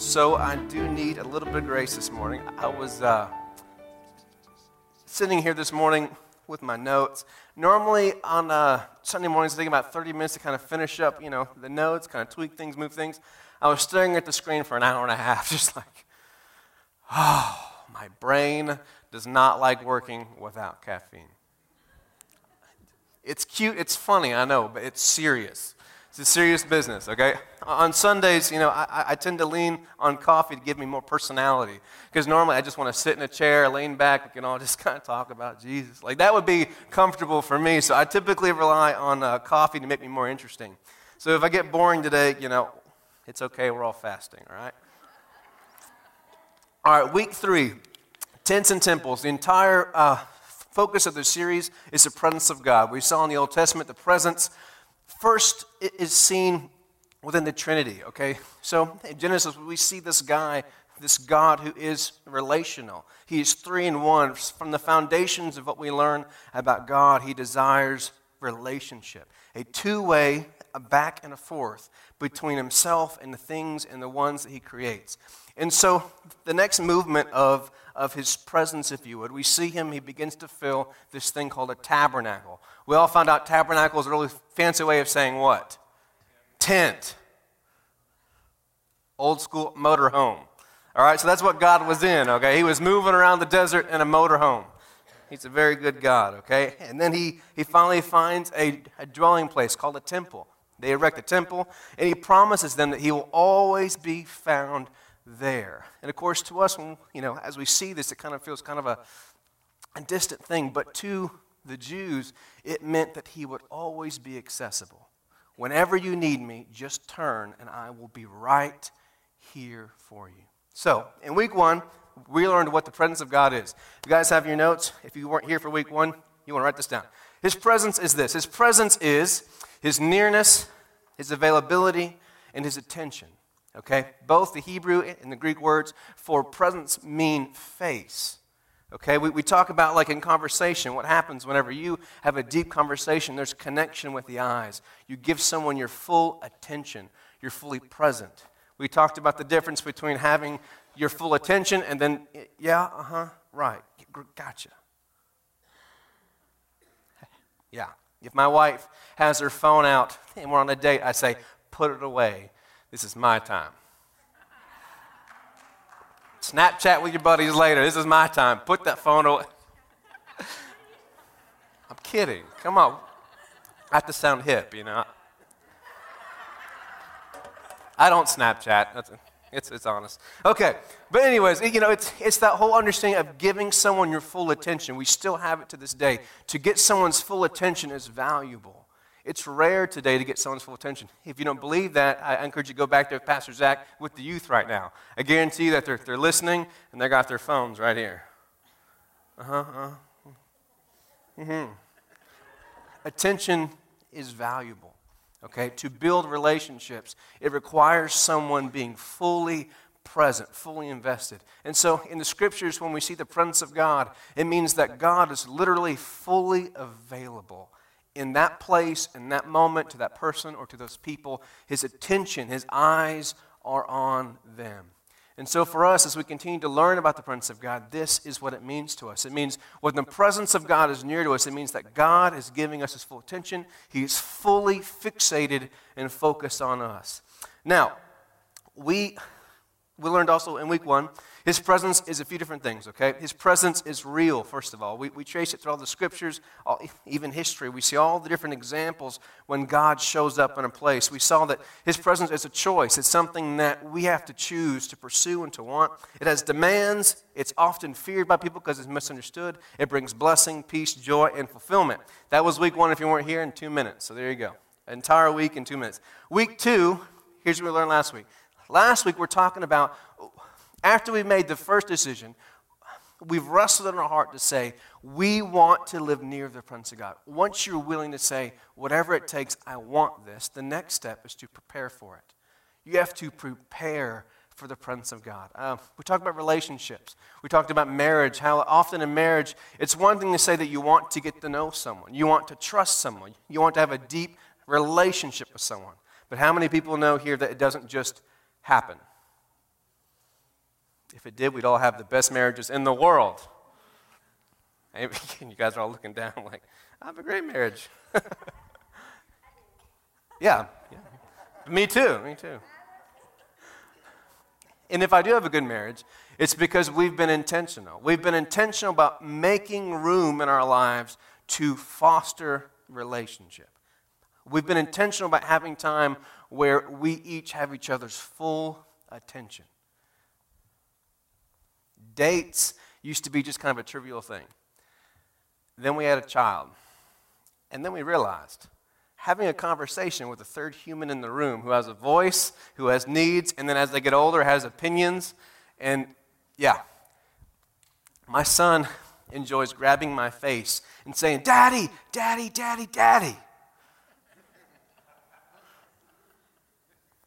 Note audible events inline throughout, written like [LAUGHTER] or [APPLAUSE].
So I do need a little bit of grace this morning. I was uh, sitting here this morning with my notes. Normally on uh, Sunday mornings, I take about 30 minutes to kind of finish up, you know, the notes, kind of tweak things, move things. I was staring at the screen for an hour and a half, [LAUGHS] just like, oh, my brain does not like working without caffeine. It's cute, it's funny, I know, but it's serious. It's a serious business, okay? On Sundays, you know, I, I tend to lean on coffee to give me more personality. Because normally I just want to sit in a chair, lean back, we can all [LAUGHS] just kind of talk about Jesus. Like that would be comfortable for me. So I typically rely on uh, coffee to make me more interesting. So if I get boring today, you know, it's okay, we're all fasting, all right? All right, week three tents and temples. The entire uh, focus of the series is the presence of God. We saw in the Old Testament the presence first is seen within the Trinity, okay? So in Genesis, we see this guy, this God who is relational. He is three in one. From the foundations of what we learn about God, he desires relationship, a two way, a back and a forth between himself and the things and the ones that he creates. And so the next movement of, of his presence, if you would, we see him, he begins to fill this thing called a tabernacle. We all found out tabernacle is a really fancy way of saying what? Tent. Old school motorhome. All right, so that's what God was in, okay? He was moving around the desert in a motorhome. He's a very good God, okay? And then he, he finally finds a, a dwelling place called a temple. They erect a temple, and he promises them that he will always be found there. And of course, to us, you know, as we see this, it kind of feels kind of a, a distant thing. But to the Jews, it meant that he would always be accessible. Whenever you need me, just turn and I will be right here for you. So, in week one, we learned what the presence of God is. You guys have your notes, if you weren't here for week one, you want to write this down. His presence is this His presence is his nearness, his availability, and his attention. Okay? Both the Hebrew and the Greek words for presence mean face. Okay? We, we talk about, like in conversation, what happens whenever you have a deep conversation, there's connection with the eyes. You give someone your full attention, you're fully present. We talked about the difference between having your full attention and then, yeah, uh huh, right, gotcha. Yeah. If my wife has her phone out and we're on a date, I say, put it away. This is my time. Snapchat with your buddies later. This is my time. Put that phone away. I'm kidding. Come on. I have to sound hip, you know. I don't Snapchat. It's, it's honest. Okay. But, anyways, you know, it's, it's that whole understanding of giving someone your full attention. We still have it to this day. To get someone's full attention is valuable. It's rare today to get someone's full attention. If you don't believe that, I encourage you to go back to Pastor Zach with the youth right now. I guarantee you that they're, they're listening and they got their phones right here. Uh huh. Uh-huh. Mm-hmm. Attention is valuable. Okay, to build relationships, it requires someone being fully present, fully invested. And so in the scriptures, when we see the presence of God, it means that God is literally fully available in that place, in that moment, to that person or to those people. His attention, his eyes are on them. And so, for us, as we continue to learn about the presence of God, this is what it means to us. It means when the presence of God is near to us, it means that God is giving us his full attention. He's fully fixated and focused on us. Now, we, we learned also in week one his presence is a few different things, okay? His presence is real, first of all. We, we trace it through all the scriptures, all, even history. We see all the different examples when God shows up in a place. We saw that His presence is a choice, it's something that we have to choose to pursue and to want. It has demands, it's often feared by people because it's misunderstood. It brings blessing, peace, joy, and fulfillment. That was week one if you weren't here in two minutes. So there you go. Entire week in two minutes. Week two, here's what we learned last week. Last week, we're talking about after we've made the first decision, we've wrestled in our heart to say, we want to live near the Prince of God. Once you're willing to say, whatever it takes, I want this, the next step is to prepare for it. You have to prepare for the presence of God. Uh, we talked about relationships. We talked about marriage, how often in marriage, it's one thing to say that you want to get to know someone, you want to trust someone, you want to have a deep relationship with someone. But how many people know here that it doesn't just happen? If it did, we'd all have the best marriages in the world. [LAUGHS] And you guys are all looking down [LAUGHS] like, I have a great marriage. [LAUGHS] yeah, yeah. Me too, me too. And if I do have a good marriage, it's because we've been intentional. We've been intentional about making room in our lives to foster relationship. We've been intentional about having time where we each have each other's full attention. Dates used to be just kind of a trivial thing. Then we had a child. And then we realized having a conversation with a third human in the room who has a voice, who has needs, and then as they get older has opinions. And yeah, my son enjoys grabbing my face and saying, Daddy, Daddy, Daddy, Daddy.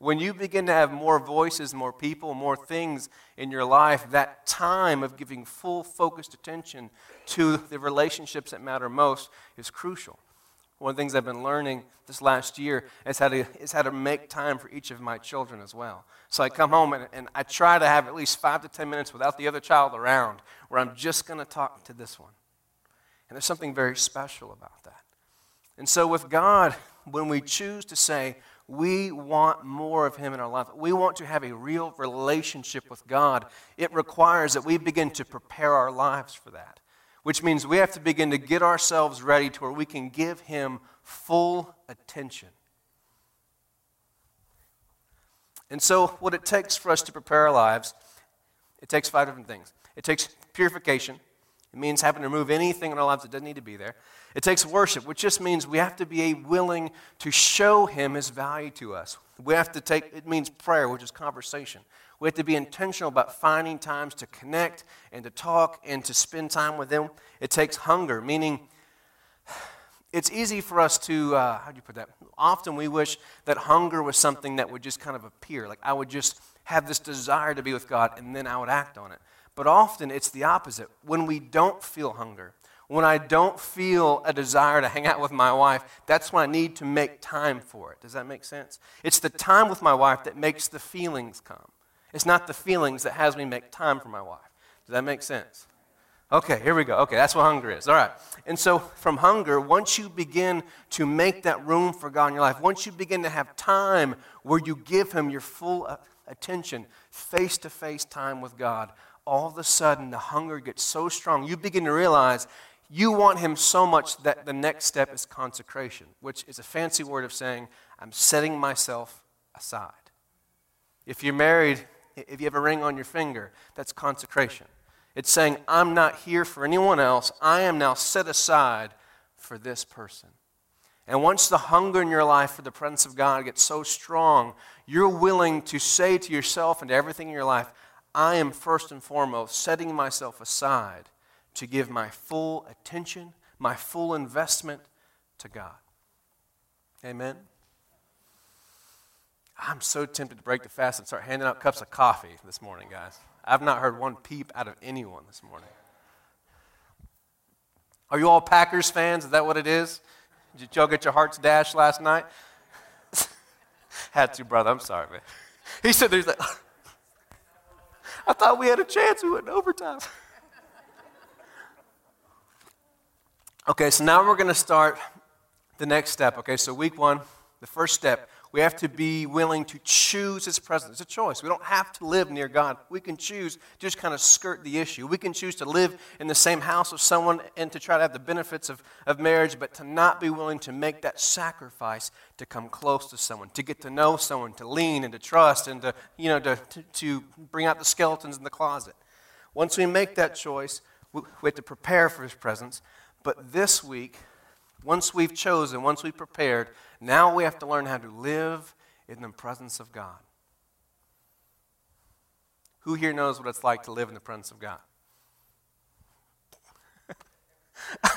When you begin to have more voices, more people, more things in your life, that time of giving full focused attention to the relationships that matter most is crucial. One of the things I've been learning this last year is how to, is how to make time for each of my children as well. So I come home and, and I try to have at least five to 10 minutes without the other child around where I'm just going to talk to this one. And there's something very special about that. And so with God, when we choose to say, we want more of Him in our life. We want to have a real relationship with God. It requires that we begin to prepare our lives for that, which means we have to begin to get ourselves ready to where we can give Him full attention. And so, what it takes for us to prepare our lives, it takes five different things. It takes purification. It means having to remove anything in our lives that doesn't need to be there. It takes worship, which just means we have to be willing to show Him His value to us. We have to take, it means prayer, which is conversation. We have to be intentional about finding times to connect and to talk and to spend time with Him. It takes hunger, meaning it's easy for us to, uh, how do you put that? Often we wish that hunger was something that would just kind of appear. Like I would just have this desire to be with God and then I would act on it. But often it's the opposite. When we don't feel hunger, when I don't feel a desire to hang out with my wife, that's when I need to make time for it. Does that make sense? It's the time with my wife that makes the feelings come. It's not the feelings that has me make time for my wife. Does that make sense? Okay, here we go. Okay, that's what hunger is. All right. And so, from hunger, once you begin to make that room for God in your life, once you begin to have time where you give Him your full uh, attention, face to face time with God, all of a sudden the hunger gets so strong, you begin to realize you want him so much that the next step is consecration, which is a fancy word of saying, I'm setting myself aside. If you're married, if you have a ring on your finger, that's consecration. It's saying, I'm not here for anyone else. I am now set aside for this person. And once the hunger in your life for the presence of God gets so strong, you're willing to say to yourself and to everything in your life, I am first and foremost setting myself aside to give my full attention, my full investment to God. Amen. I'm so tempted to break the fast and start handing out cups of coffee this morning, guys. I've not heard one peep out of anyone this morning. Are you all Packers fans? Is that what it is? Did y'all get your hearts dashed last night? [LAUGHS] had to, brother. I'm sorry, man. He said, "There's that." [LAUGHS] I thought we had a chance. We went overtime. [LAUGHS] Okay, so now we're going to start the next step. Okay, so week one, the first step, we have to be willing to choose His presence. It's a choice. We don't have to live near God. We can choose to just kind of skirt the issue. We can choose to live in the same house with someone and to try to have the benefits of, of marriage, but to not be willing to make that sacrifice to come close to someone, to get to know someone, to lean and to trust, and to, you know, to, to, to bring out the skeletons in the closet. Once we make that choice, we, we have to prepare for His presence. But this week, once we've chosen, once we've prepared, now we have to learn how to live in the presence of God. Who here knows what it's like to live in the presence of God? [LAUGHS]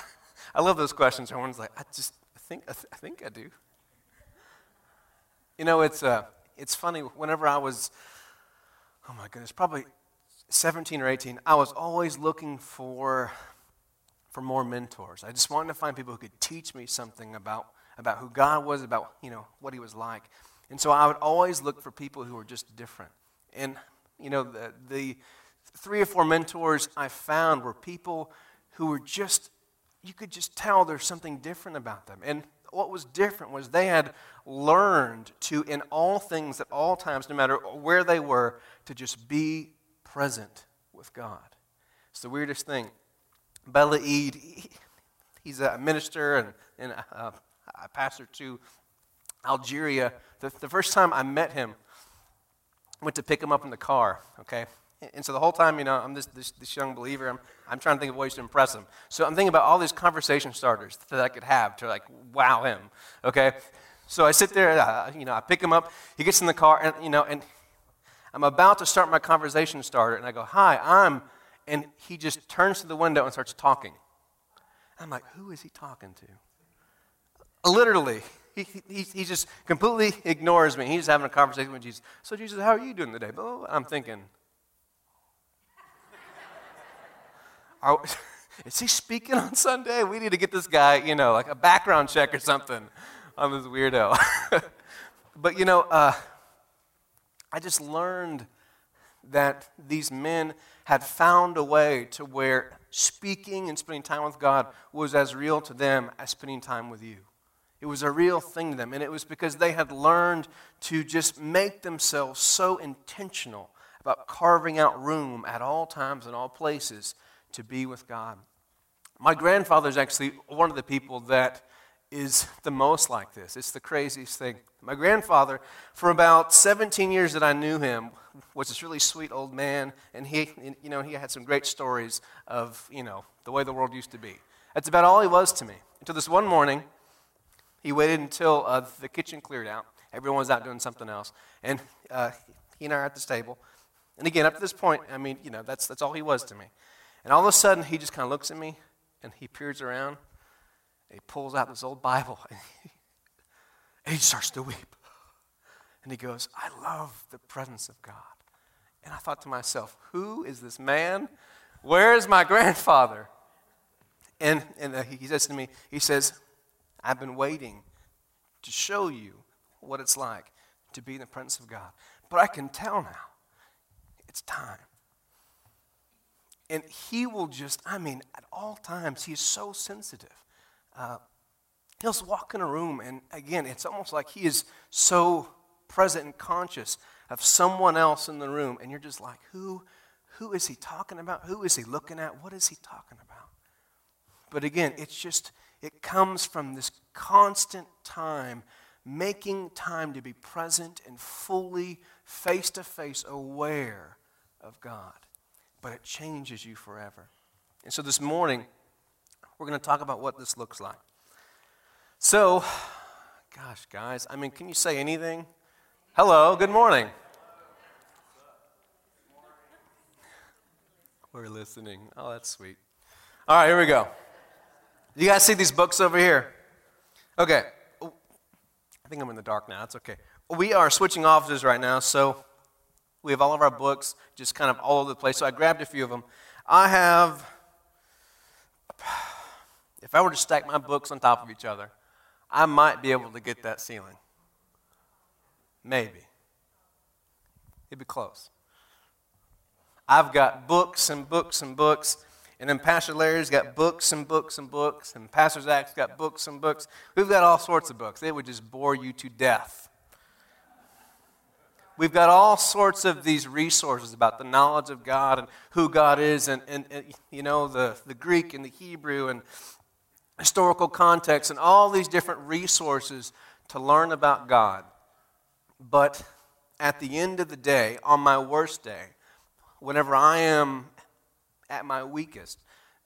I love those questions. Everyone's like, I just, I think, I, th- I think I do. You know, it's, uh, it's funny. Whenever I was, oh my goodness, probably 17 or 18, I was always looking for for more mentors. I just wanted to find people who could teach me something about, about who God was, about you know what He was like. And so I would always look for people who were just different. And you know the, the three or four mentors I found were people who were just, you could just tell there's something different about them. And what was different was they had learned to, in all things, at all times, no matter where they were, to just be present with God. It's the weirdest thing. Bella Eid, he's a minister and, and a, a pastor to Algeria. The, the first time I met him, went to pick him up in the car, okay? And so the whole time, you know, I'm this, this, this, young believer. I'm, I'm trying to think of ways to impress him. So I'm thinking about all these conversation starters that I could have to, like, wow him, okay? So I sit there, uh, you know, I pick him up. He gets in the car, and, you know, and I'm about to start my conversation starter, and I go, hi, I'm, and he just turns to the window and starts talking. I'm like, who is he talking to? Literally, he, he, he just completely ignores me. He's having a conversation with Jesus. So, Jesus, how are you doing today? I'm thinking, [LAUGHS] is he speaking on Sunday? We need to get this guy, you know, like a background check or something on this weirdo. [LAUGHS] but, you know, uh, I just learned that these men had found a way to where speaking and spending time with God was as real to them as spending time with you. It was a real thing to them. And it was because they had learned to just make themselves so intentional about carving out room at all times and all places to be with God. My grandfather is actually one of the people that is the most like this. It's the craziest thing. My grandfather, for about 17 years that I knew him, was this really sweet old man, and he, you know, he had some great stories of, you know, the way the world used to be. That's about all he was to me. Until this one morning, he waited until uh, the kitchen cleared out. Everyone was out doing something else, and uh, he and I are at this table. And again, up to this point, I mean, you know, that's, that's all he was to me. And all of a sudden, he just kind of looks at me and he peers around. He pulls out this old Bible and he, and [LAUGHS] he starts to weep. And he goes, I love the presence of God. And I thought to myself, who is this man? Where is my grandfather? And, and he says to me, he says, I've been waiting to show you what it's like to be in the presence of God. But I can tell now, it's time. And he will just, I mean, at all times, he is so sensitive. Uh, he'll walk in a room, and again, it's almost like he is so present and conscious of someone else in the room, and you're just like, who, who is he talking about? Who is he looking at? What is he talking about? But again, it's just, it comes from this constant time, making time to be present and fully face to face aware of God but it changes you forever. And so this morning, we're going to talk about what this looks like. So, gosh, guys, I mean, can you say anything? Hello, good morning. We're listening. Oh, that's sweet. All right, here we go. You guys see these books over here? Okay. Oh, I think I'm in the dark now. It's okay. We are switching offices right now, so we have all of our books just kind of all over the place. So I grabbed a few of them. I have, if I were to stack my books on top of each other, I might be able to get that ceiling. Maybe. It'd be close. I've got books and books and books. And then Pastor Larry's got books and books and books. And Pastor Zach's got books and books. We've got all sorts of books. They would just bore you to death. We've got all sorts of these resources about the knowledge of God and who God is, and, and, and, you know, the, the Greek and the Hebrew and historical context, and all these different resources to learn about God. But at the end of the day, on my worst day, whenever I am at my weakest,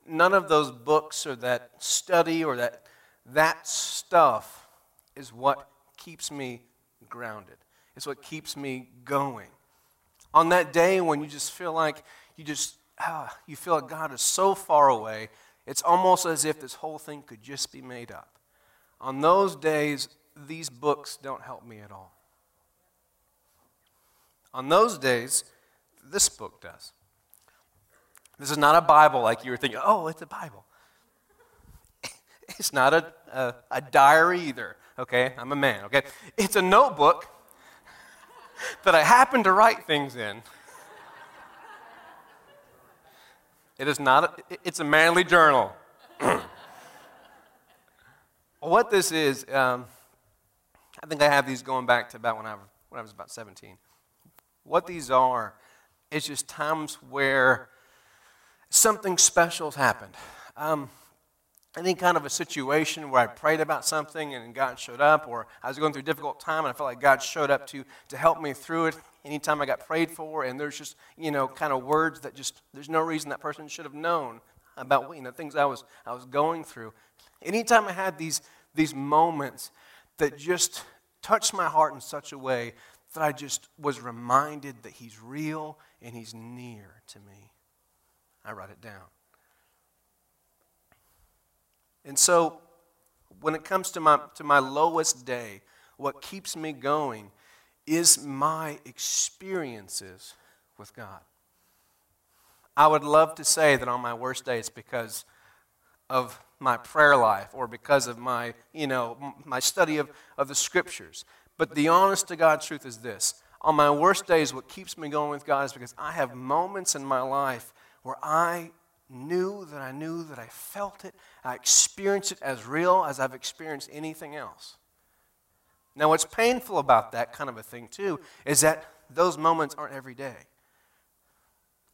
none of those books or that study or that, that stuff is what keeps me grounded. It's what keeps me going. On that day when you just feel like you just, ah, you feel like God is so far away, it's almost as if this whole thing could just be made up. On those days, these books don't help me at all. On those days, this book does. This is not a Bible like you were thinking, oh, it's a Bible. [LAUGHS] It's not a, a, a diary either, okay? I'm a man, okay? It's a notebook [LAUGHS] that I happen to write things in. It is not, a, it's a manly journal. [CLEARS THROAT] what this is, um, I think I have these going back to about when I, when I was about 17. What these are is just times where something special has happened. Um, any kind of a situation where I prayed about something and God showed up, or I was going through a difficult time and I felt like God showed up to, to help me through it. Anytime I got prayed for, and there's just, you know, kind of words that just, there's no reason that person should have known about, you know, things I was, I was going through. Anytime I had these, these moments that just touched my heart in such a way that I just was reminded that He's real and He's near to me, I write it down. And so, when it comes to my, to my lowest day, what keeps me going is my experiences with God. I would love to say that on my worst day it's because of my prayer life or because of my, you know, my study of, of the scriptures. But the honest to God truth is this. On my worst days, what keeps me going with God is because I have moments in my life where I knew that I knew that I felt it. I experienced it as real as I've experienced anything else. Now, what's painful about that kind of a thing, too, is that those moments aren't every day.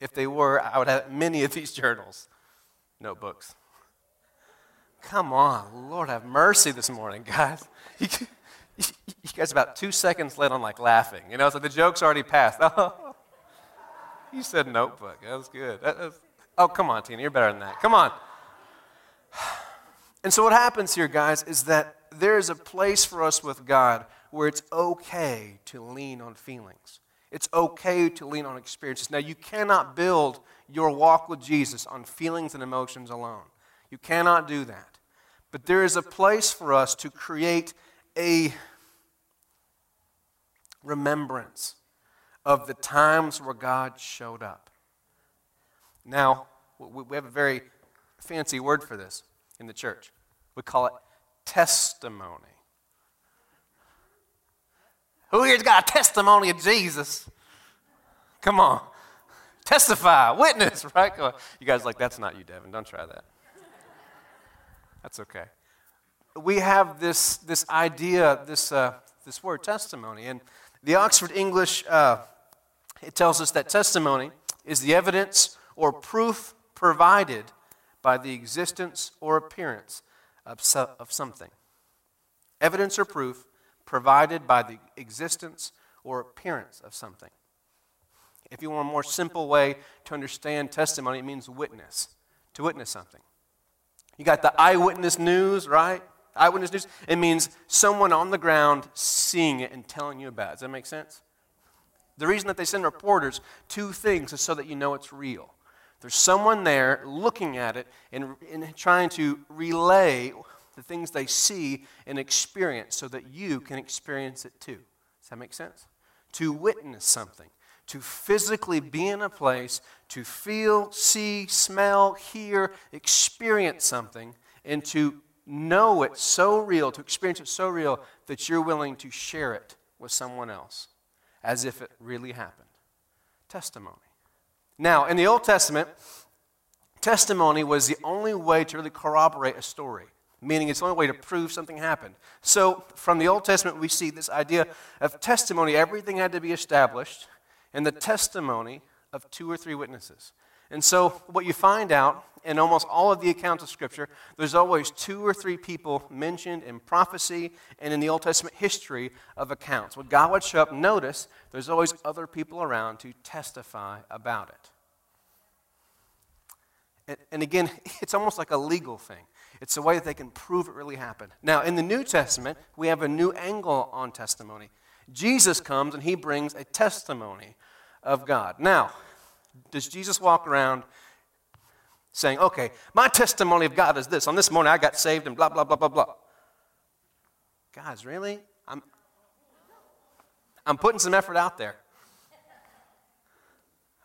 If they were, I would have many of these [LAUGHS] journals, notebooks. Come on, Lord have mercy this morning, guys. [LAUGHS] You, guys about two seconds late on like laughing. You know, so the joke's already passed. [LAUGHS] Oh, you said notebook. That was good. That was, Oh, come on, Tina, you're better than that. Come on. [SIGHS] And so, what happens here, guys, is that there is a place for us with God where it's okay to lean on feelings. It's okay to lean on experiences. Now, you cannot build your walk with Jesus on feelings and emotions alone. You cannot do that. But there is a place for us to create a remembrance of the times where God showed up. Now, we have a very fancy word for this in the church. We call it testimony. Who here's got a testimony of Jesus? Come on. Testify, witness, right? You guys like, that's not you, Devin. Don't try that. That's okay. We have this, this idea, this, uh, this word testimony. And the Oxford English, uh, it tells us that testimony is the evidence or proof provided by the existence or appearance of, so, of something. Evidence or proof provided by the existence or appearance of something. If you want a more simple way to understand testimony, it means witness, to witness something. You got the eyewitness news, right? Eyewitness news. It means someone on the ground seeing it and telling you about it. Does that make sense? The reason that they send reporters to things is so that you know it's real. There's someone there looking at it and, and trying to relay the things they see and experience so that you can experience it too. Does that make sense? To witness something, to physically be in a place, to feel, see, smell, hear, experience something, and to know it so real, to experience it so real that you're willing to share it with someone else as if it really happened. Testimony. Now, in the Old Testament, testimony was the only way to really corroborate a story, meaning it's the only way to prove something happened. So, from the Old Testament, we see this idea of testimony. Everything had to be established, and the testimony of two or three witnesses. And so, what you find out in almost all of the accounts of Scripture, there's always two or three people mentioned in prophecy and in the Old Testament history of accounts. When God would show up, notice there's always other people around to testify about it. And, and again, [LAUGHS] it's almost like a legal thing. It's a way that they can prove it really happened. Now, in the New Testament, we have a new angle on testimony. Jesus comes and he brings a testimony of God. Now, does Jesus walk around saying, okay, my testimony of God is this. On this morning I got saved and blah, blah, blah, blah, blah. Guys, really? I'm, I'm putting some effort out there. [LAUGHS]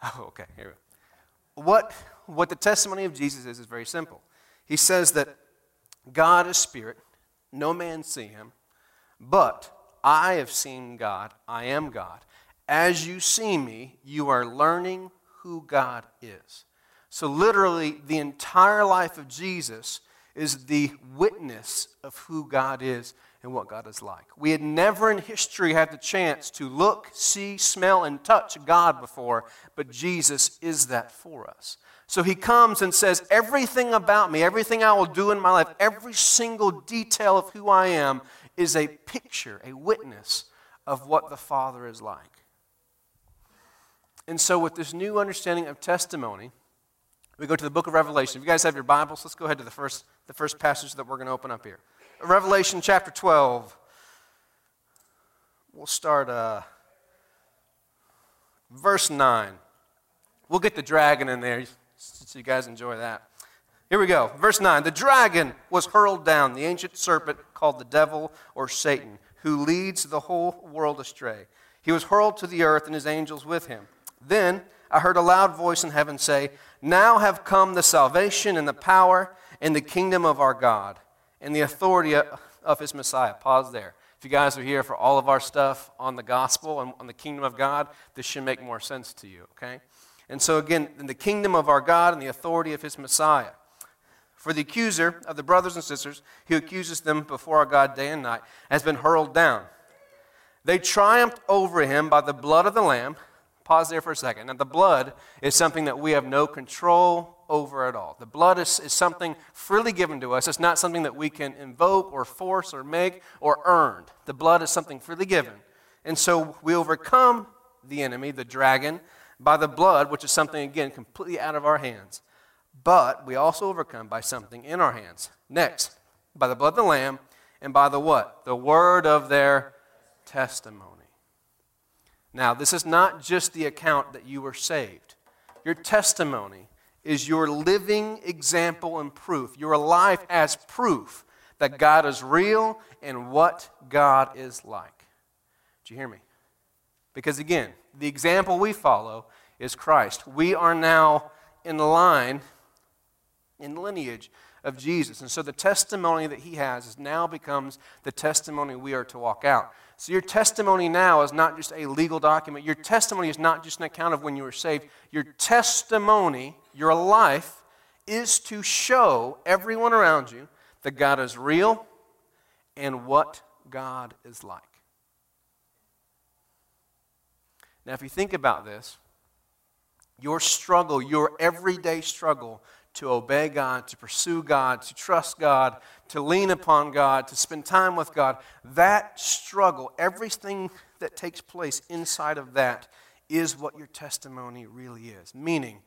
Oh, okay, here we go. What, what the testimony of Jesus is is very simple. He says that God is spirit, no man see him, but I have seen God, I am God. As you see me, you are learning who God is. So, literally, the entire life of Jesus is the witness of who God is and what God is like. We had never in history had the chance to look, see, smell, and touch God before, but Jesus is that for us. So he comes and says, Everything about me, everything I will do in my life, every single detail of who I am is a picture, a witness of what the Father is like. And so, with this new understanding of testimony, we go to the book of Revelation. If you guys have your Bibles, let's go ahead to the first, the first passage that we're going to open up here. Revelation chapter 12. We'll start uh, verse 9. We'll get the dragon in there so you guys enjoy that. Here we go. Verse 9. The dragon was hurled down, the ancient serpent called the devil or Satan, who leads the whole world astray. He was hurled to the earth and his angels with him. Then I heard a loud voice in heaven say, Now have come the salvation and the power and the kingdom of our God and the authority of his Messiah. Pause there. If you guys are here for all of our stuff on the gospel and on the kingdom of God, this should make more sense to you, okay? And so, again, in the kingdom of our God and the authority of his Messiah. For the accuser of the brothers and sisters who accuses them before our God day and night has been hurled down. They triumphed over him by the blood of the Lamb. Pause there for a second. Now, the blood is something that we have no control over at all. The blood is, is something freely given to us. It's not something that we can invoke or force or make or earn. The blood is something freely given. And so we overcome the enemy, the dragon, by the blood, which is something, again, completely out of our hands. But we also overcome by something in our hands. Next, by the blood of the Lamb and by the what? The word of their testimony. Now, this is not just the account that you were saved. Your testimony is your living example and proof, your life as proof that God is real and what God is like. Do you hear me? Because again, the example we follow is Christ. We are now in line, in lineage of Jesus. And so the testimony that he has now becomes the testimony we are to walk out. So your testimony now is not just a legal document. Your testimony is not just an account of when you were saved. Your testimony, your life, is to show everyone around you that God is real and what God is like. Now, if you think about this, your struggle, your everyday struggle to obey God, to pursue God, to trust God, to lean upon God, to spend time with God, that struggle, everything that takes place inside of that is what your testimony really is. Meaning,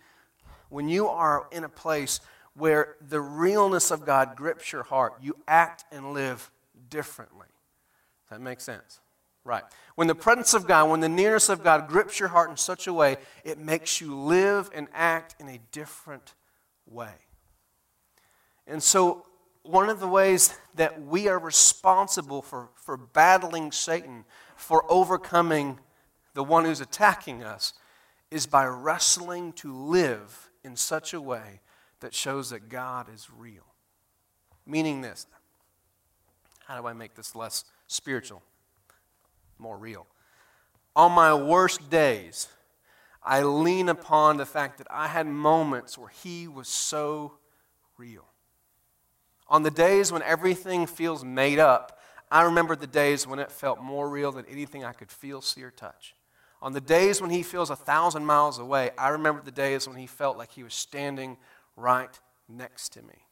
when you are in a place where the realness of God grips your heart, you act and live differently. Does that make sense? Right. When the presence of God, when the nearness of God grips your heart in such a way, it makes you live and act in a different way. And so, one of the ways that we are responsible for, for battling Satan, for overcoming the one who's attacking us, is by wrestling to live in such a way that shows that God is real. Meaning this how do I make this less spiritual, more real? On my worst days, I lean upon the fact that I had moments where He was so real. On the days when everything feels made up, I remember the days when it felt more real than anything I could feel, see, or touch. On the days when He feels a thousand miles away, I remember the days when He felt like He was standing right next to me.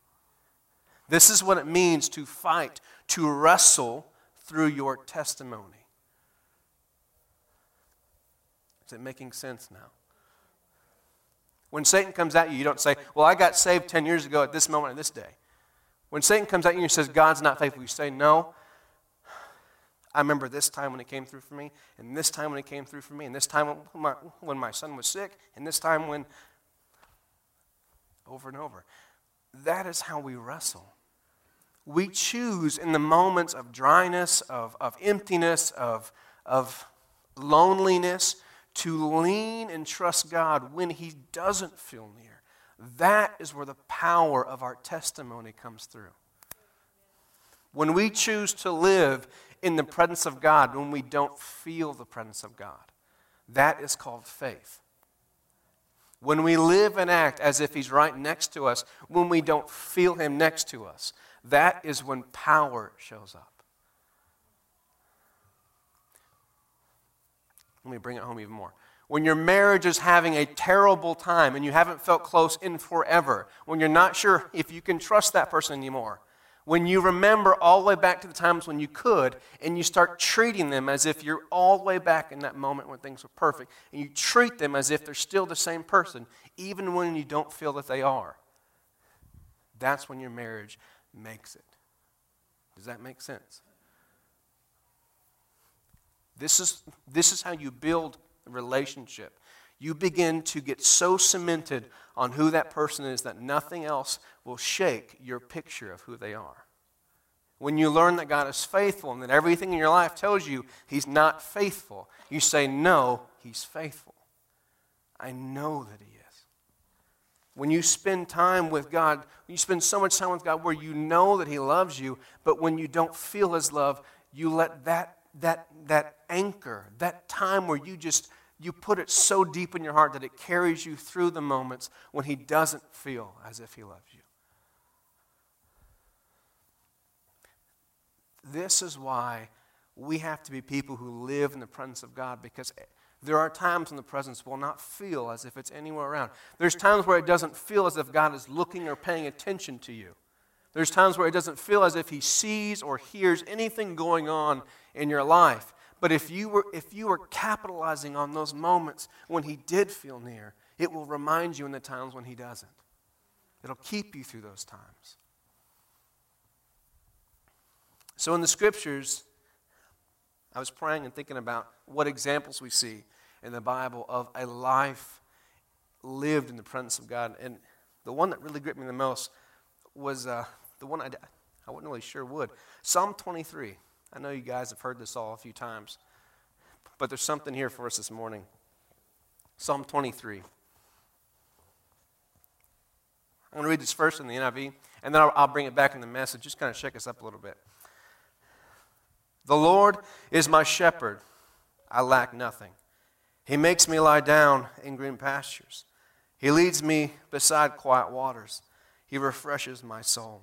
This is what it means to fight, to wrestle through your testimony. Is it making sense now? When Satan comes at you, you don't say, Well, I got saved 10 years ago at this moment and this day. When Satan comes at you and says, God's not faithful, you say, No. I remember this time when it came through for me, and this time when it came through for me, and this time when my, when my son was sick, and this time when. Over and over. That is how we wrestle. We choose in the moments of dryness, of, of emptiness, of, of loneliness, to lean and trust God when He doesn't feel near. That is where the power of our testimony comes through. When we choose to live in the presence of God when we don't feel the presence of God, that is called faith. when we live and act as if He's right next to us, when we don't feel Him next to us, that is when power shows up. Let me bring it home even more. When your marriage is having a terrible time and you haven't felt close in forever, when you're not sure if you can trust that person anymore, when you remember all the way back to the times when you could and you start treating them as if you're all the way back in that moment when things were perfect and you treat them as if they're still the same person even when you don't feel that they are that's when your marriage makes it does that make sense this is, this is how you build a relationship you begin to get so cemented on who that person is that nothing else will shake your picture of who they are. When you learn that God is faithful and that everything in your life tells you He's not faithful, you say, No, He's faithful. I know that He is. When you spend time with God, when you spend so much time with God where you know that He loves you, but when you don't feel His love, you let that, that, that anchor, that time where you just you put it so deep in your heart that it carries you through the moments when He doesn't feel as if He loves you. This is why we have to be people who live in the presence of God because there are times when the presence will not feel as if it's anywhere around. There's times where it doesn't feel as if God is looking or paying attention to you. There's times where it doesn't feel as if He sees or hears anything going on in your life. But if you were, if you were capitalizing on those moments when he did feel near, it will remind you in the times when he doesn't. It'll keep you through those times. So in the scriptures, I was praying and thinking about what examples we see in the Bible of a life lived in the presence of God. And the one that really gripped me the most was uh, the one I, I wasn't really sure would. Psalm 23. I know you guys have heard this all a few times, but there's something here for us this morning. Psalm 23. I'm going to read this first in the NIV, and then I'll, I'll bring it back in the message, just kind of shake us up a little bit. The Lord is my shepherd, I lack nothing. He makes me lie down in green pastures. He leads me beside quiet waters. He refreshes my soul.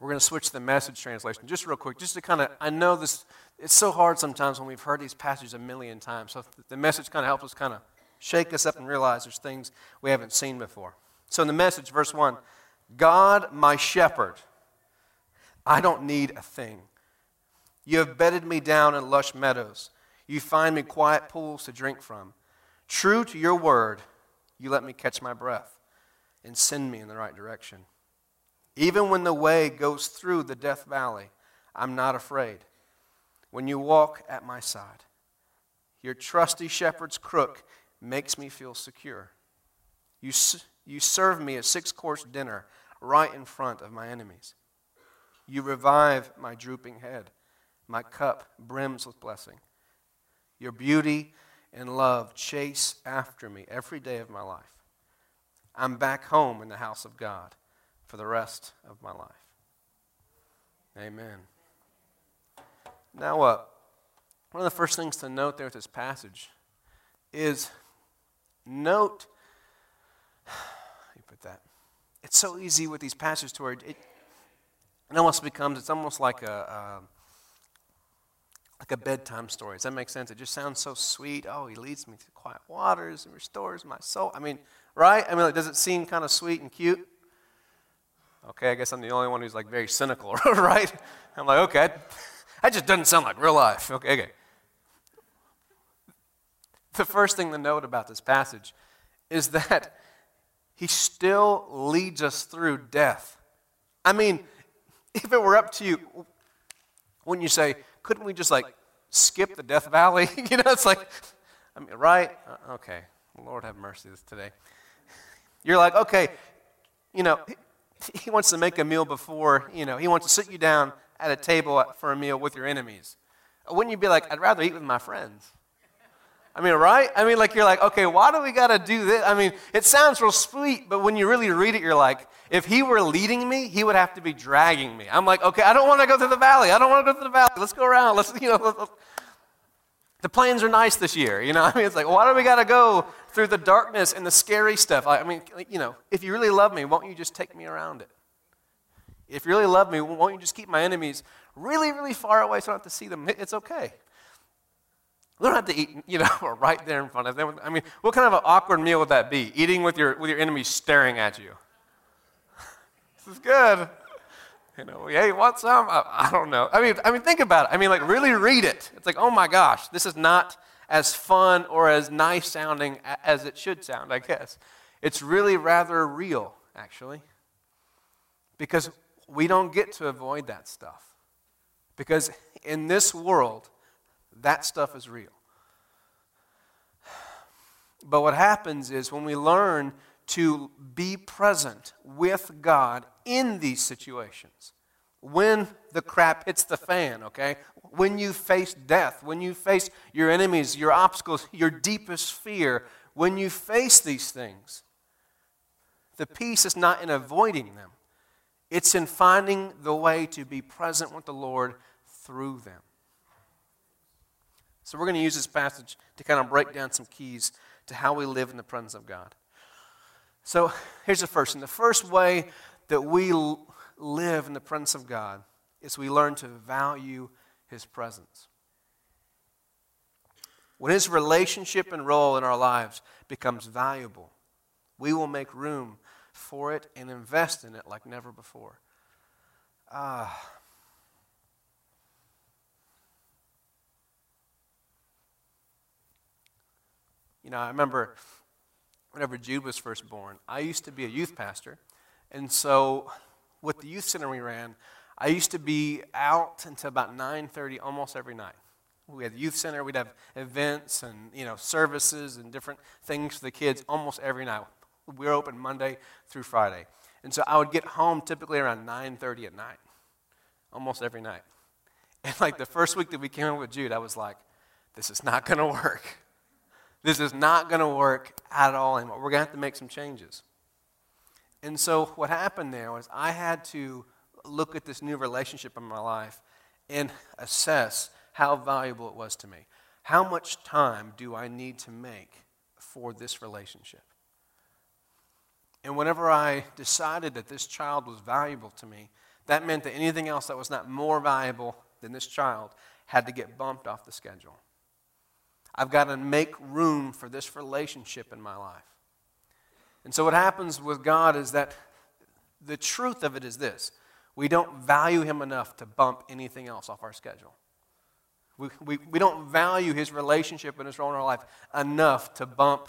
We're going to switch the message translation just real quick, just to kind of, I know this, it's so hard sometimes when we've heard these passages a million times. So the message kind of helps us kind of shake us up and realize there's things we haven't seen before. So in the message, verse 1 God, my shepherd, I don't need a thing. You have bedded me down in lush meadows. You find me quiet pools to drink from. True to your word, you let me catch my breath and send me in the right direction. Even when the way goes through the death valley, I'm not afraid. When you walk at my side, your trusty shepherd's crook makes me feel secure. You, you serve me a six course dinner right in front of my enemies. You revive my drooping head. My cup brims with blessing. Your beauty and love chase after me every day of my life. I'm back home in the house of God for the rest of my life. Amen. Now, uh, one of the first things to note there with this passage is note, you put that, it's so easy with these passages to where it, it almost becomes, it's almost like a, a like a bedtime story. Does that make sense? It just sounds so sweet. Oh, he leads me to quiet waters and restores my soul. I mean, right? I mean, like, does it seem kind of sweet and cute? Okay, I guess I'm the only one who's like very cynical, [LAUGHS] right? I'm like, okay, that just doesn't sound like real life. Okay, okay. The first thing to note about this passage is that he still leads us through death. I mean, if it were up to you, wouldn't you say, couldn't we just like skip the death valley? [LAUGHS] you know, it's like, I mean, right? Uh, okay. Lord have mercy today. You're like, okay, you know, [LAUGHS] he wants to make a meal before, you know, he wants to sit you down at a table for a meal with your enemies. Wouldn't you be like, I'd rather eat with my friends? I mean, right? I mean, like, you're like, okay, why do we got to do this? I mean, it sounds real sweet, but when you really read it, you're like, if he were leading me, he would have to be dragging me. I'm like, okay, I don't want to go through the valley. I don't want to go through the valley. Let's go around. Let's, you know, let's, plains are nice this year. You know, [LAUGHS] I mean, it's like, why do we got to go through the darkness and the scary stuff? I mean, you know, if you really love me, won't you just take me around it? If you really love me, won't you just keep my enemies really, really far away so I don't have to see them? It's okay. We don't have to eat, you know, [LAUGHS] right there in front of them. I mean, what kind of an awkward meal would that be? Eating with your, with your enemies staring at you. [LAUGHS] this is good. You know, hey, want some? I, I, don't know. I mean, I mean, think about it. I mean, like, really read it. It's like, oh my gosh, this is not as fun or as nice sounding as it should sound, I guess. It's really rather real, actually, because we don't get to avoid that stuff. Because in this world, that stuff is real. But what happens is when we learn to be present with God in these situations, when the crap hits the fan, okay? When you face death, when you face your enemies, your obstacles, your deepest fear, when you face these things, the peace is not in avoiding them, it's in finding the way to be present with the Lord through them. So we're going to use this passage to kind of break down some keys to how we live in the presence of God. So here's the first. And the first way that we live in the presence of God is we learn to value his presence. When his relationship and role in our lives becomes valuable, we will make room for it and invest in it like never before. Ah. You know, I remember whenever Jude was first born, I used to be a youth pastor. And so with the youth center we ran, I used to be out until about 9:30 almost every night. We had the youth center, we'd have events and, you know, services and different things for the kids almost every night. We were open Monday through Friday. And so I would get home typically around 9:30 at night. Almost every night. And like the first week that we came in with Jude, I was like, this is not going to work. This is not going to work at all anymore. We're going to have to make some changes. And so what happened there was I had to look at this new relationship in my life and assess how valuable it was to me. How much time do I need to make for this relationship? And whenever I decided that this child was valuable to me, that meant that anything else that was not more valuable than this child had to get bumped off the schedule. I've got to make room for this relationship in my life. And so, what happens with God is that the truth of it is this we don't value Him enough to bump anything else off our schedule. We, we, we don't value His relationship and His role in our life enough to bump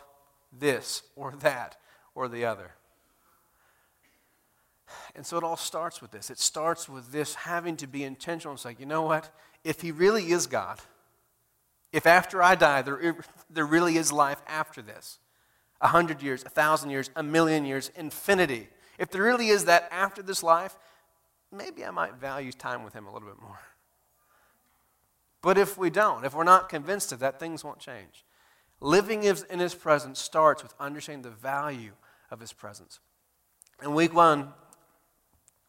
this or that or the other. And so it all starts with this. It starts with this having to be intentional. It's like, you know what? If He really is God, if after I die, there, there really is life after this a hundred years, a thousand years, a million years, infinity. If there really is that after this life, maybe I might value time with Him a little bit more. But if we don't, if we're not convinced of that, things won't change. Living in His presence starts with understanding the value of His presence. In week one,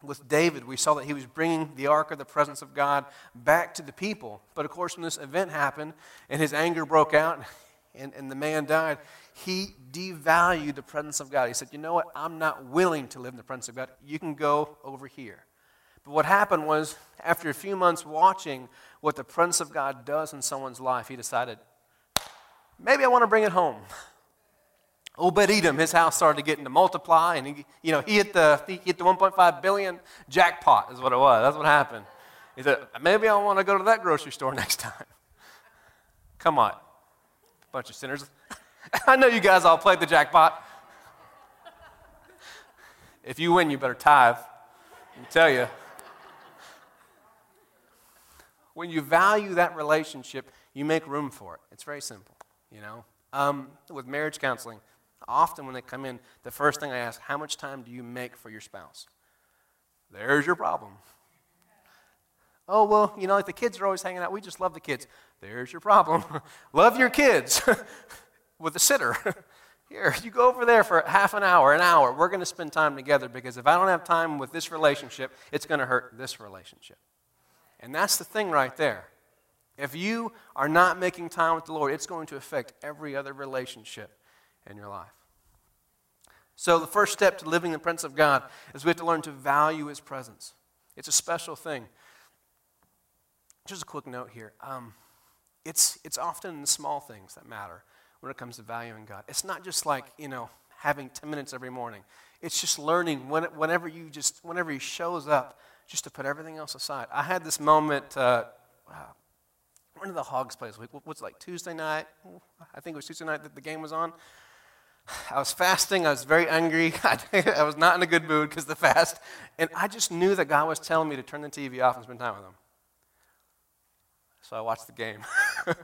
with David, we saw that he was bringing the ark of the presence of God back to the people. But of course, when this event happened and his anger broke out and, and the man died, he devalued the presence of God. He said, You know what? I'm not willing to live in the presence of God. You can go over here. But what happened was, after a few months watching what the presence of God does in someone's life, he decided, Maybe I want to bring it home. Obed Edom, his house started getting to multiply, and he, you know, he hit the he hit the 1.5 billion jackpot, is what it was. That's what happened. He said, maybe I want to go to that grocery store [LAUGHS] next time. Come on, bunch of sinners. [LAUGHS] I know you guys all played the jackpot. If you win, you better tithe. I tell you. When you value that relationship, you make room for it. It's very simple, you know. Um, with marriage counseling, Often when they come in, the first thing I ask, how much time do you make for your spouse? There's your problem. Oh, well, you know, like the kids are always hanging out. We just love the kids. There's your problem. [LAUGHS] love your kids [LAUGHS] with a sitter. [LAUGHS] Here, you go over there for half an hour, an hour. We're going to spend time together because if I don't have time with this relationship, it's going to hurt this relationship. And that's the thing right there. If you are not making time with the Lord, it's going to affect every other relationship in your life. So, the first step to living the presence of God is we have to learn to value His presence. It's a special thing. Just a quick note here. Um, it's, it's often the small things that matter when it comes to valuing God. It's not just like, you know, having 10 minutes every morning. It's just learning when, whenever you just, whenever He shows up, just to put everything else aside. I had this moment, uh, wow, one of the Hogs plays, week. what's like Tuesday night? I think it was Tuesday night that the game was on. I was fasting. I was very angry. [LAUGHS] I was not in a good mood because the fast. And I just knew that God was telling me to turn the TV off and spend time with Him. So I watched the game. [LAUGHS]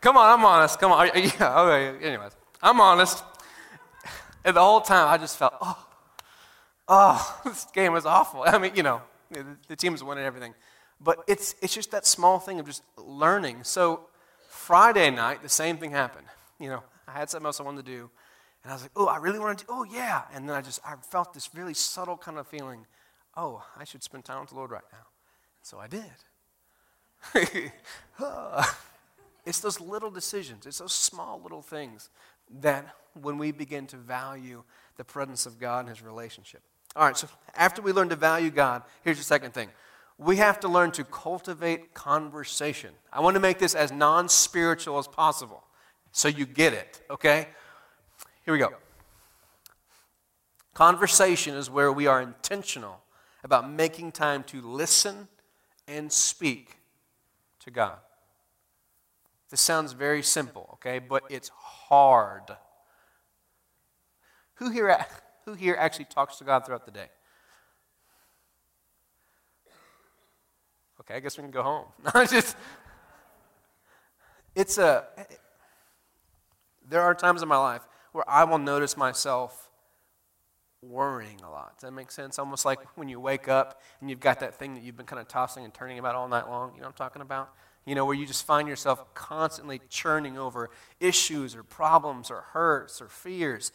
Come on, I'm honest. Come on. [LAUGHS] Yeah, okay. Anyways, I'm honest. And the whole time I just felt, oh, oh, this game was awful. I mean, you know, the team's winning everything. But it's, it's just that small thing of just learning. So Friday night, the same thing happened. You know, I had something else I wanted to do. And I was like, oh, I really want to do, oh, yeah. And then I just, I felt this really subtle kind of feeling, oh, I should spend time with the Lord right now. And so I did. [LAUGHS] Ah. it's those little decisions, it's those small little things that when we begin to value the presence of God and His relationship. All right, so after we learn to value God, here's the second thing. We have to learn to cultivate conversation. I want to make this as non spiritual as possible so you get it, okay? Here we go. Conversation is where we are intentional about making time to listen and speak to God. This sounds very simple, okay, but it's hard. Who here, who here actually talks to God throughout the day? Okay, I guess we can go home. [LAUGHS] just, it's a, there are times in my life where I will notice myself worrying a lot. Does that make sense? Almost like when you wake up and you've got that thing that you've been kind of tossing and turning about all night long. You know what I'm talking about? You know, where you just find yourself constantly churning over issues or problems or hurts or fears.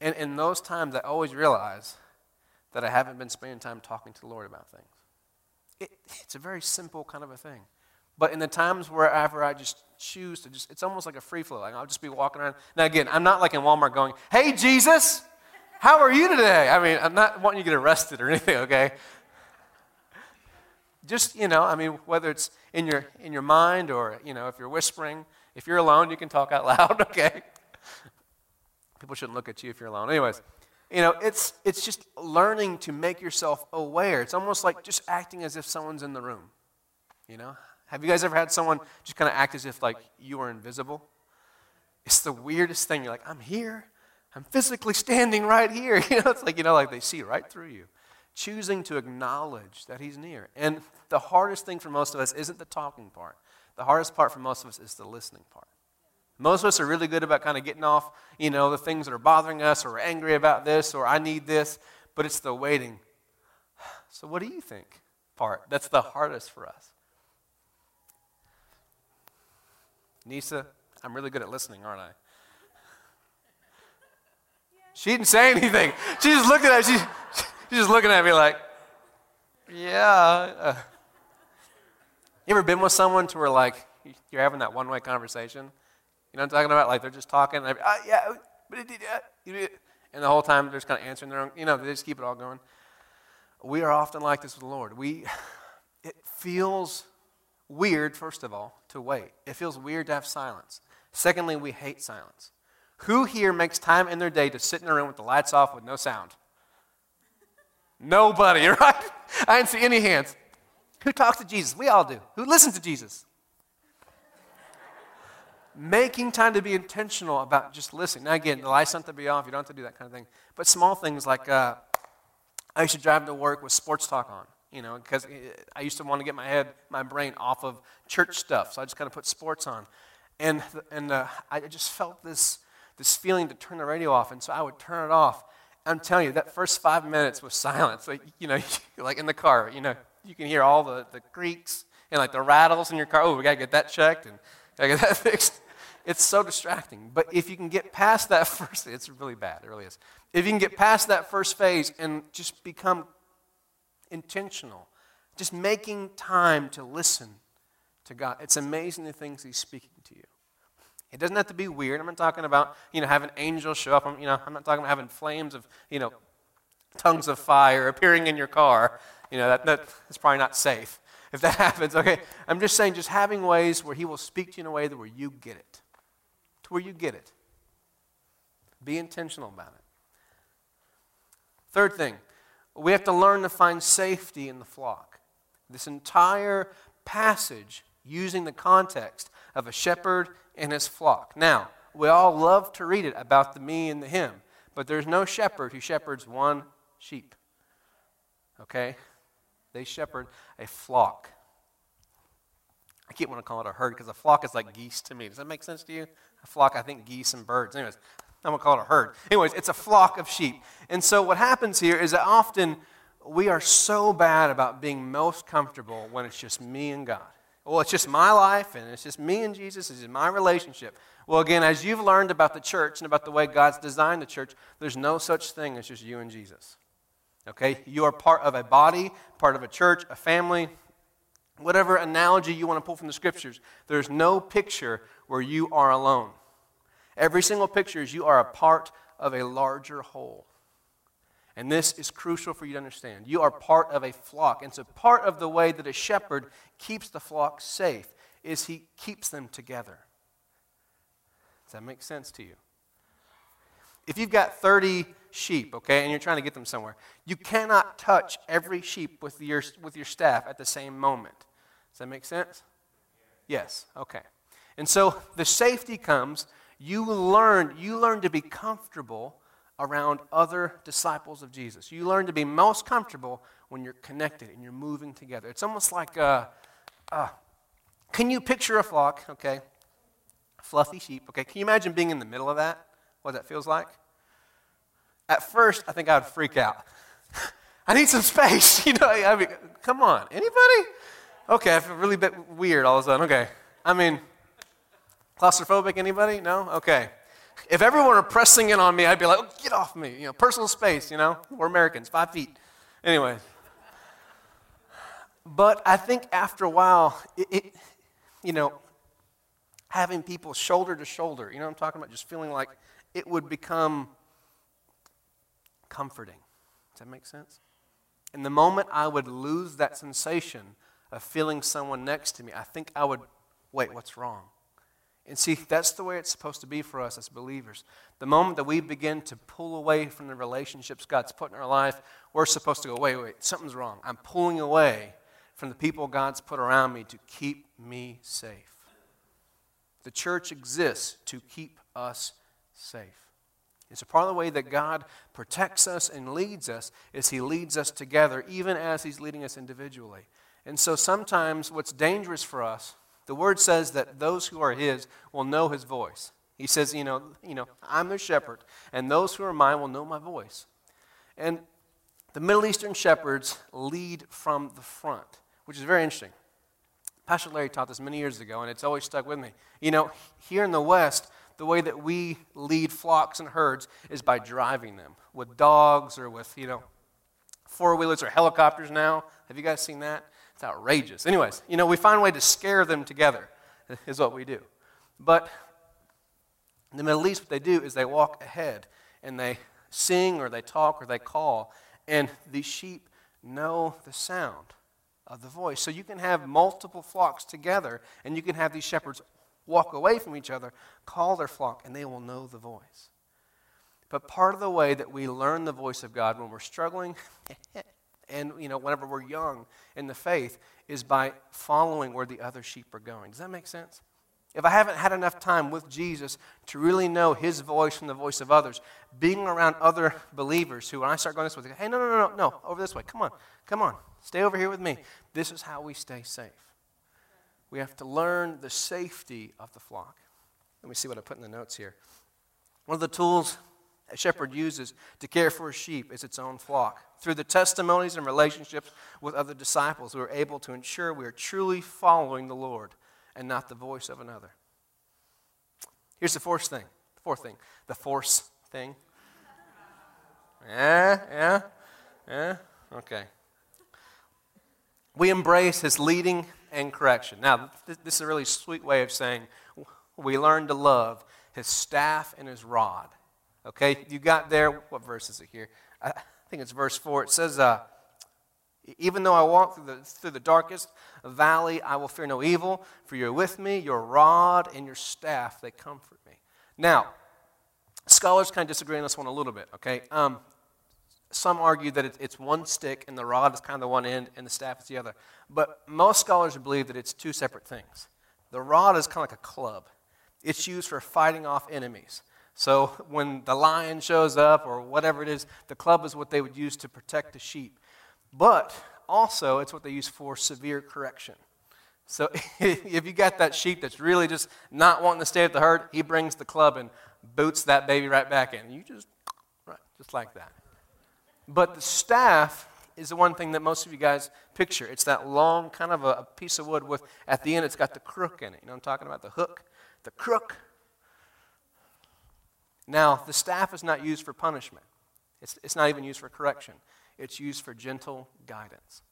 And in those times, I always realize that I haven't been spending time talking to the Lord about things. It, it's a very simple kind of a thing. But in the times wherever I just choose to just, it's almost like a free flow. Like I'll just be walking around. Now, again, I'm not like in Walmart going, hey, Jesus, how are you today? I mean, I'm not wanting you to get arrested or anything, okay? Just, you know, I mean, whether it's in your, in your mind or, you know, if you're whispering, if you're alone, you can talk out loud, [LAUGHS] okay? People shouldn't look at you if you're alone. Anyways, you know, it's, it's just learning to make yourself aware. It's almost like just acting as if someone's in the room, you know? Have you guys ever had someone just kind of act as if like you were invisible? It's the weirdest thing. You're like, I'm here. I'm physically standing right here. [LAUGHS] You know, it's like, you know, like they see right through you. Choosing to acknowledge that he's near. And the hardest thing for most of us isn't the talking part. The hardest part for most of us is the listening part. Most of us are really good about kind of getting off, you know, the things that are bothering us or we're angry about this or I need this, but it's the waiting. [SIGHS] So what do you think part? That's the hardest for us. Nisa, I'm really good at listening, aren't I? She didn't say anything. She's just looking at me. she, she's just looking at me like, yeah. You ever been with someone to where like you're having that one-way conversation? You know what I'm talking about? Like they're just talking, and uh, yeah, but did that. And the whole time they're just kind of answering their own, you know, they just keep it all going. We are often like this with the Lord. We, it feels weird, first of all, to wait. It feels weird to have silence. Secondly, we hate silence. Who here makes time in their day to sit in a room with the lights off with no sound? Nobody, [LAUGHS] right? I didn't see any hands. Who talks to Jesus? We all do. Who listens to Jesus? Making time to be intentional about just listening. Now, again, the lights don't have to be off. You don't have to do that kind of thing. But small things like uh, I used to drive to work with sports talk on you know, because I used to want to get my head, my brain off of church stuff. So I just kind of put sports on. And, and uh, I just felt this, this feeling to turn the radio off. And so I would turn it off. I'm telling you, that first five minutes was silence. Like, you know, [LAUGHS] like in the car, you know, you can hear all the, the creaks and like the rattles in your car. Oh, we got to get that checked and to get that [LAUGHS] fixed. It's so distracting. But if you can get past that [LAUGHS] first, it's really bad. It really is. If you can get past that first phase and just become intentional, just making time to listen to God, it's amazing the things He's speaking to you. It doesn't have to be weird. I'm not talking about, you know, having angels show up. I'm, you know, I'm not talking about having flames of, you know, tongues of fire appearing in your car. You know, that, that's probably not safe if that [LAUGHS] happens. Okay, I'm just saying, just having ways where He will speak to you in a way that where you get it, to where you get it. Be intentional about it. Third thing, we have to learn to find safety in the flock. This entire passage using the context of a shepherd and his flock. Now, we all love to read it about the me and the him, but there's no shepherd who shepherds one sheep. Okay? They shepherd a flock. I keep wanting to call it a herd because a flock is like geese to me. Does that make sense to you? A flock, I think geese and birds. Anyways, I'm going to call it a herd. Anyways, it's a flock of sheep. And so what happens here is that often we are so bad about being most comfortable when it's just me and God. Well, it's just my life and it's just me and Jesus, it's just my relationship. Well, again, as you've learned about the church and about the way God's designed the church, there's no such thing as just you and Jesus. Okay? You are part of a body, part of a church, a family, whatever analogy you want to pull from the scriptures. There's no picture where you are alone. Every single picture is you are a part of a larger whole. And this is crucial for you to understand. You are part of a flock. And so, part of the way that a shepherd keeps the flock safe is he keeps them together. Does that make sense to you? If you've got 30 sheep, okay, and you're trying to get them somewhere, you cannot touch every sheep with your, with your staff at the same moment. Does that make sense? Yes, okay. And so the safety comes, you learn, you learn to be comfortable around other disciples of Jesus. You learn to be most comfortable when you're connected and you're moving together. It's almost like, uh, uh, can you picture a flock, okay? Fluffy sheep, okay? Can you imagine being in the middle of that? What that feels like? At first, I think I would freak out. [LAUGHS] I need some space, [LAUGHS] you know. I mean, come on, anybody? Okay, I feel really bit weird all of a sudden. Okay, I mean, claustrophobic. Anybody? No. Okay. If everyone were pressing in on me, I'd be like, oh, get off me. You know, personal space, you know. We're Americans, five feet. Anyway. But I think after a while, it, it, you know, having people shoulder to shoulder, you know what I'm talking about? Just feeling like it would become comforting. Does that make sense? And the moment I would lose that sensation of feeling someone next to me, I think I would, wait, what's wrong? And see, that's the way it's supposed to be for us as believers. The moment that we begin to pull away from the relationships God's put in our life, we're supposed to go, wait, wait, something's wrong. I'm pulling away from the people God's put around me to keep me safe. The church exists to keep us safe. It's a part of the way that God protects us and leads us is He leads us together, even as He's leading us individually. And so sometimes what's dangerous for us the word says that those who are his will know his voice. He says, you know, you know, I'm their shepherd, and those who are mine will know my voice. And the Middle Eastern shepherds lead from the front, which is very interesting. Pastor Larry taught this many years ago, and it's always stuck with me. You know, here in the West, the way that we lead flocks and herds is by driving them with dogs or with, you know, four wheelers or helicopters now. Have you guys seen that? Outrageous. Anyways, you know, we find a way to scare them together, [LAUGHS] is what we do. But in the Middle East, what they do is they walk ahead and they sing or they talk or they call, and these sheep know the sound of the voice. So you can have multiple flocks together, and you can have these shepherds walk away from each other, call their flock, and they will know the voice. But part of the way that we learn the voice of God when we're struggling [LAUGHS] and you know whenever we're young in the faith is by following where the other sheep are going. Does that make sense? If i haven't had enough time with jesus to really know his voice from the voice of others being around other believers who when i start going this way they go hey no no no no no over this way. Come on come on. Stay over here with me. This is how we stay safe. We have to learn the safety of the flock. Let me see what i put in the notes here. One of the tools a shepherd uses to care for his sheep is its own flock. Through the testimonies and relationships with other disciples, we are able to ensure we are truly following the Lord and not the voice of another. Here's the fourth thing. The fourth thing. The force thing. Yeah, yeah, yeah. Okay. We embrace his leading and correction. Now, this is a really sweet way of saying we learn to love his staff and his rod. Okay, you got there. What verse is it here? I think it's verse 4. It says, uh, Even though I walk through the, through the darkest valley, I will fear no evil, for you're with me, your rod and your staff, they comfort me. Now, scholars kind of disagree on this one a little bit, okay? Um, some argue that it's one stick and the rod is kind of the one end and the staff is the other. But most scholars believe that it's two separate things. The rod is kind of like a club, it's used for fighting off enemies. So when the lion shows up or whatever it is, the club is what they would use to protect the sheep. But also, it's what they use for severe correction. So [LAUGHS] if you got that sheep that's really just not wanting to stay at the herd, he brings the club and boots that baby right back in. You just, right, just like that. But the staff is the one thing that most of you guys picture. It's that long kind of a, piece of wood with, at the end, it's got the crook in it. You know I'm talking about? The hook, the crook. Now, the staff is not used for punishment, it's, it's not even used for correction, it's used for gentle guidance.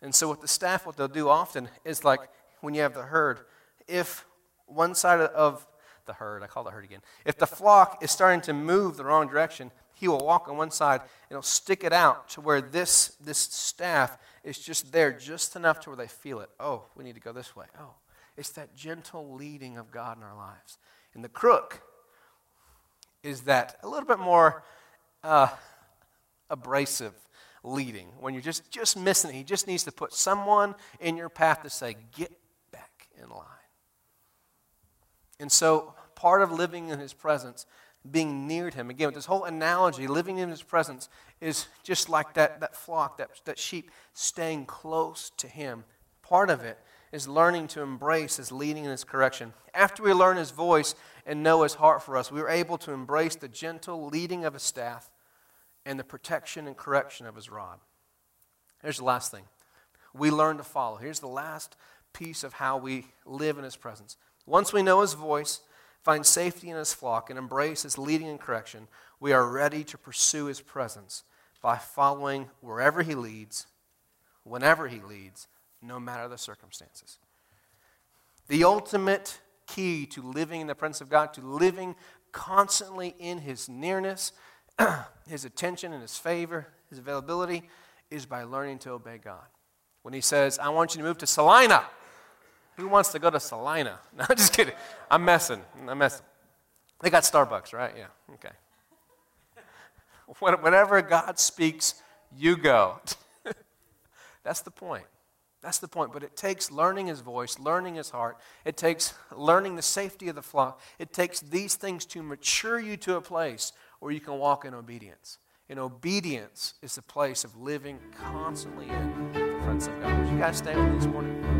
And so, what the staff, what they'll do often is like when you have the herd, if one side of the herd, I call the herd again, if the flock is starting to move the wrong direction, he will walk on one side and he'll stick it out to where this, this staff is just there, just enough to where they feel it. Oh, we need to go this way. Oh, it's that gentle leading of God in our lives. And the crook is that a little bit more uh, abrasive leading when you're just, just missing it. He just needs to put someone in your path to say, get back in line. And so, part of living in his presence, being near to him, again, with this whole analogy, living in his presence is just like that, that flock, that, that sheep, staying close to him. Part of it is learning to embrace his leading and his correction. After we learn his voice and know his heart for us, we were able to embrace the gentle leading of his staff and the protection and correction of his rod. Here's the last thing we learn to follow. Here's the last piece of how we live in his presence. Once we know his voice, find safety in his flock, and embrace his leading and correction, we are ready to pursue his presence by following wherever he leads, whenever he leads no matter the circumstances. The ultimate key to living in the presence of God, to living constantly in His nearness, [CLEARS THROAT] His attention and His favor, His availability, is by learning to obey God. When He says, I want you to move to Salina, who wants to go to Salina? [LAUGHS] No, I'm just kidding. I'm messing. I'm messing. They got Starbucks, right? Yeah, okay. [LAUGHS] Whenever God speaks, you go. [LAUGHS] That's the point. That's the point. But it takes learning his voice, learning his heart. It takes learning the safety of the flock. It takes these things to mature you to a place where you can walk in obedience. And obedience is the place of living constantly in the presence of God. Would you guys stand with me this morning?